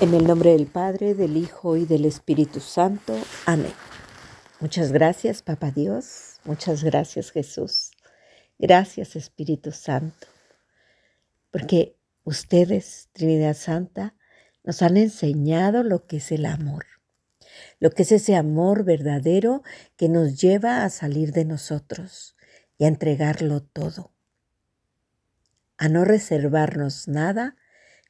En el nombre del Padre, del Hijo y del Espíritu Santo. Amén. Muchas gracias, Papa Dios. Muchas gracias, Jesús. Gracias, Espíritu Santo. Porque ustedes, Trinidad Santa, nos han enseñado lo que es el amor. Lo que es ese amor verdadero que nos lleva a salir de nosotros y a entregarlo todo. A no reservarnos nada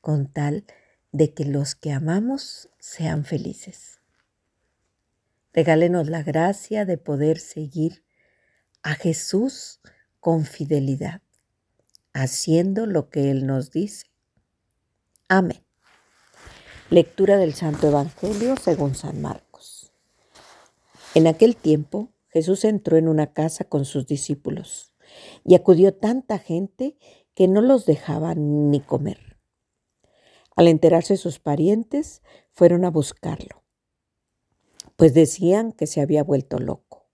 con tal de que los que amamos sean felices. Regálenos la gracia de poder seguir a Jesús con fidelidad, haciendo lo que Él nos dice. Amén. Lectura del Santo Evangelio según San Marcos. En aquel tiempo Jesús entró en una casa con sus discípulos y acudió tanta gente que no los dejaba ni comer. Al enterarse sus parientes, fueron a buscarlo, pues decían que se había vuelto loco.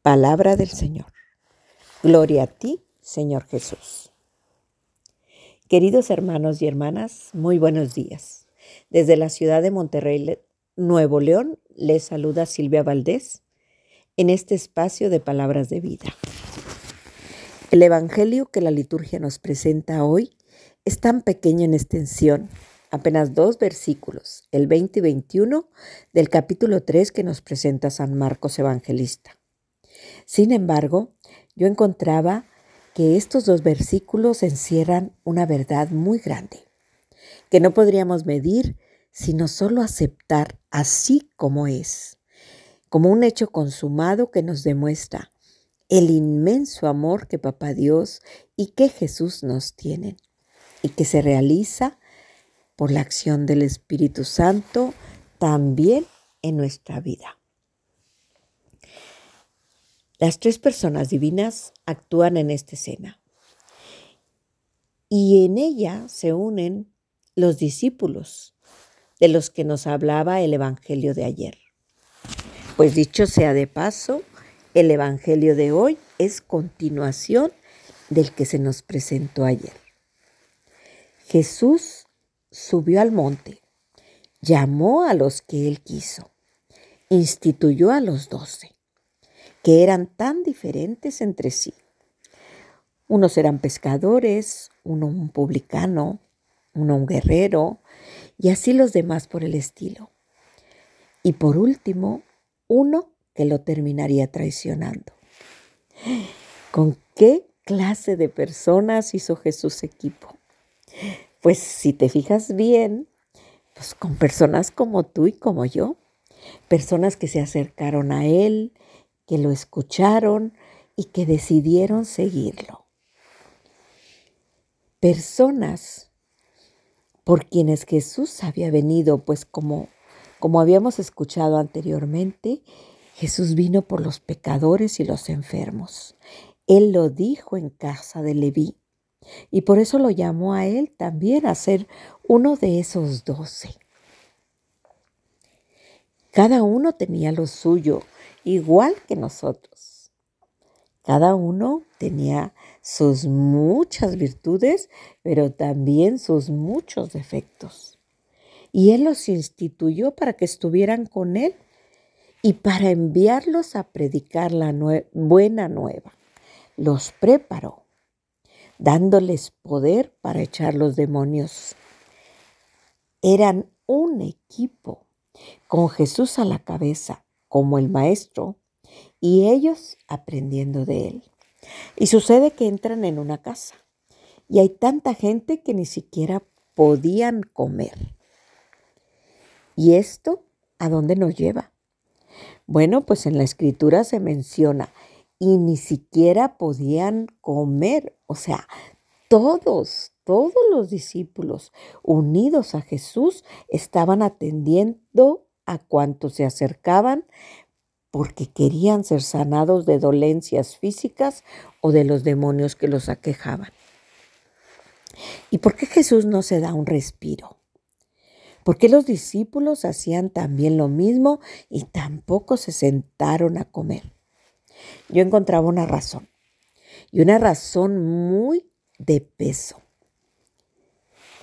Palabra del Señor. Gloria a ti, Señor Jesús. Queridos hermanos y hermanas, muy buenos días. Desde la ciudad de Monterrey, Nuevo León, les saluda Silvia Valdés en este espacio de palabras de vida. El Evangelio que la liturgia nos presenta hoy es tan pequeño en extensión, apenas dos versículos, el 20 y 21 del capítulo 3 que nos presenta San Marcos Evangelista. Sin embargo, yo encontraba que estos dos versículos encierran una verdad muy grande, que no podríamos medir sino solo aceptar así como es, como un hecho consumado que nos demuestra el inmenso amor que Papá Dios y que Jesús nos tienen y que se realiza por la acción del Espíritu Santo también en nuestra vida. Las tres personas divinas actúan en esta escena y en ella se unen los discípulos de los que nos hablaba el Evangelio de ayer. Pues dicho sea de paso, el Evangelio de hoy es continuación del que se nos presentó ayer. Jesús subió al monte, llamó a los que él quiso, instituyó a los doce, que eran tan diferentes entre sí. Unos eran pescadores, uno un publicano, uno un guerrero, y así los demás por el estilo. Y por último, uno que lo terminaría traicionando. ¿Con qué clase de personas hizo Jesús equipo? Pues si te fijas bien, pues con personas como tú y como yo, personas que se acercaron a Él, que lo escucharon y que decidieron seguirlo. Personas por quienes Jesús había venido, pues como, como habíamos escuchado anteriormente, Jesús vino por los pecadores y los enfermos. Él lo dijo en casa de Leví. Y por eso lo llamó a él también a ser uno de esos doce. Cada uno tenía lo suyo, igual que nosotros. Cada uno tenía sus muchas virtudes, pero también sus muchos defectos. Y Él los instituyó para que estuvieran con Él y para enviarlos a predicar la buena nueva. Los preparó dándoles poder para echar los demonios. Eran un equipo, con Jesús a la cabeza, como el Maestro, y ellos aprendiendo de él. Y sucede que entran en una casa, y hay tanta gente que ni siquiera podían comer. ¿Y esto a dónde nos lleva? Bueno, pues en la escritura se menciona y ni siquiera podían comer. O sea, todos, todos los discípulos unidos a Jesús estaban atendiendo a cuantos se acercaban porque querían ser sanados de dolencias físicas o de los demonios que los aquejaban. ¿Y por qué Jesús no se da un respiro? ¿Por qué los discípulos hacían también lo mismo y tampoco se sentaron a comer? Yo encontraba una razón. Y una razón muy de peso.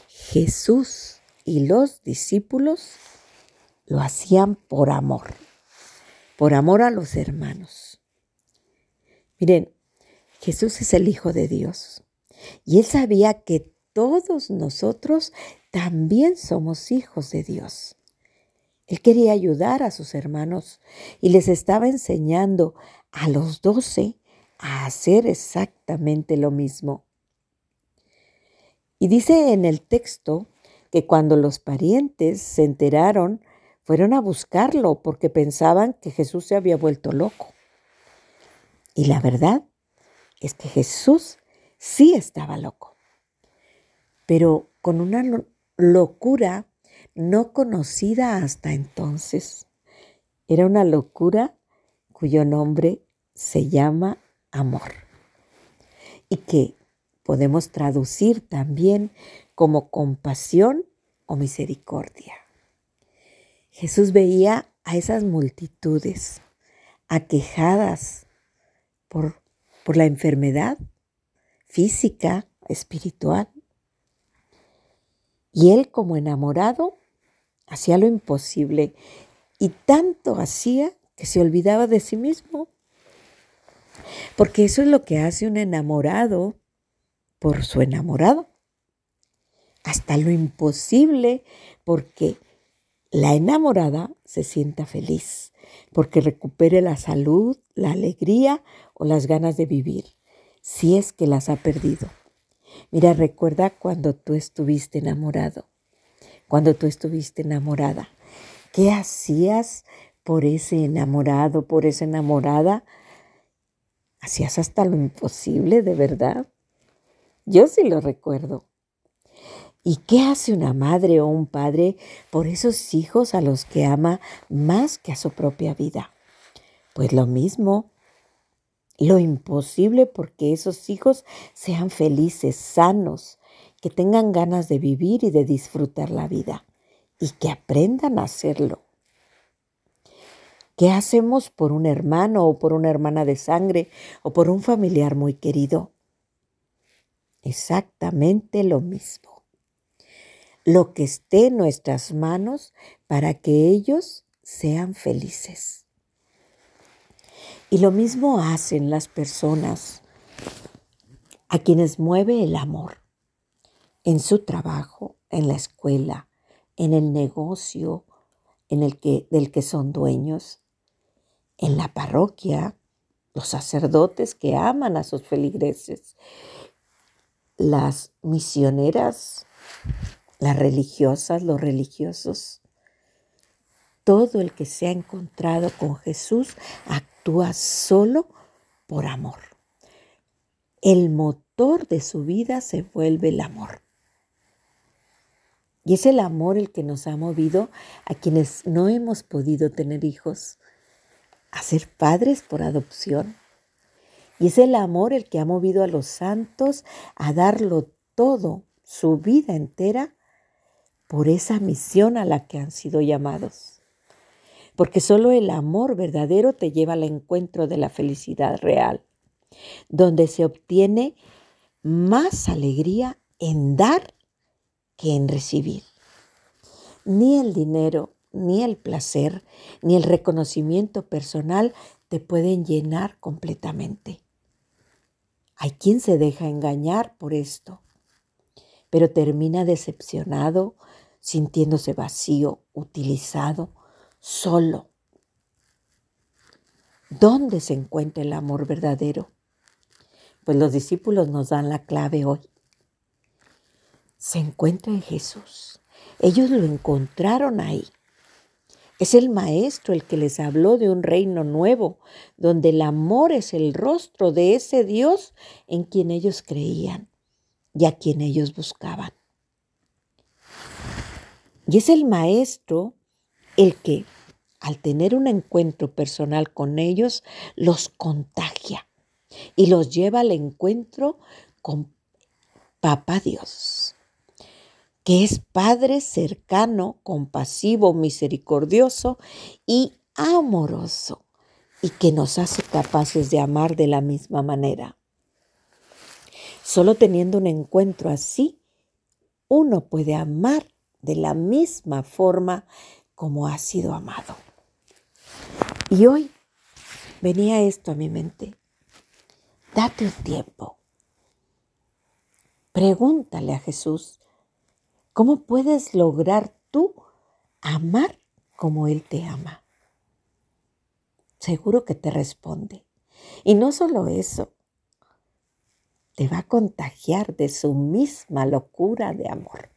Jesús y los discípulos lo hacían por amor, por amor a los hermanos. Miren, Jesús es el Hijo de Dios y él sabía que todos nosotros también somos hijos de Dios. Él quería ayudar a sus hermanos y les estaba enseñando a los doce a hacer exactamente lo mismo. Y dice en el texto que cuando los parientes se enteraron, fueron a buscarlo porque pensaban que Jesús se había vuelto loco. Y la verdad es que Jesús sí estaba loco, pero con una locura no conocida hasta entonces. Era una locura cuyo nombre se llama amor y que podemos traducir también como compasión o misericordia. Jesús veía a esas multitudes aquejadas por, por la enfermedad física, espiritual. Y él como enamorado hacía lo imposible y tanto hacía que se olvidaba de sí mismo. Porque eso es lo que hace un enamorado por su enamorado. Hasta lo imposible porque la enamorada se sienta feliz, porque recupere la salud, la alegría o las ganas de vivir, si es que las ha perdido. Mira, recuerda cuando tú estuviste enamorado, cuando tú estuviste enamorada. ¿Qué hacías por ese enamorado, por esa enamorada? Hacías hasta lo imposible, de verdad. Yo sí lo recuerdo. ¿Y qué hace una madre o un padre por esos hijos a los que ama más que a su propia vida? Pues lo mismo, lo imposible porque esos hijos sean felices, sanos, que tengan ganas de vivir y de disfrutar la vida y que aprendan a hacerlo. ¿Qué hacemos por un hermano o por una hermana de sangre o por un familiar muy querido? Exactamente lo mismo. Lo que esté en nuestras manos para que ellos sean felices. Y lo mismo hacen las personas a quienes mueve el amor en su trabajo, en la escuela, en el negocio en el que, del que son dueños, en la parroquia, los sacerdotes que aman a sus feligreses, las misioneras, las religiosas, los religiosos. Todo el que se ha encontrado con Jesús actúa solo por amor. El motor de su vida se vuelve el amor. Y es el amor el que nos ha movido a quienes no hemos podido tener hijos a ser padres por adopción. Y es el amor el que ha movido a los santos a darlo todo, su vida entera, por esa misión a la que han sido llamados. Porque solo el amor verdadero te lleva al encuentro de la felicidad real, donde se obtiene más alegría en dar que en recibir. Ni el dinero, ni el placer, ni el reconocimiento personal te pueden llenar completamente. Hay quien se deja engañar por esto, pero termina decepcionado, sintiéndose vacío, utilizado, solo. ¿Dónde se encuentra el amor verdadero? Pues los discípulos nos dan la clave hoy. Se encuentra en Jesús. Ellos lo encontraron ahí. Es el Maestro el que les habló de un reino nuevo, donde el amor es el rostro de ese Dios en quien ellos creían y a quien ellos buscaban. Y es el Maestro el que, al tener un encuentro personal con ellos, los contagia y los lleva al encuentro con Papá Dios que es Padre cercano, compasivo, misericordioso y amoroso, y que nos hace capaces de amar de la misma manera. Solo teniendo un encuentro así, uno puede amar de la misma forma como ha sido amado. Y hoy venía esto a mi mente. Date un tiempo. Pregúntale a Jesús, ¿cómo puedes lograr tú amar como Él te ama? Seguro que te responde. Y no solo eso, te va a contagiar de su misma locura de amor.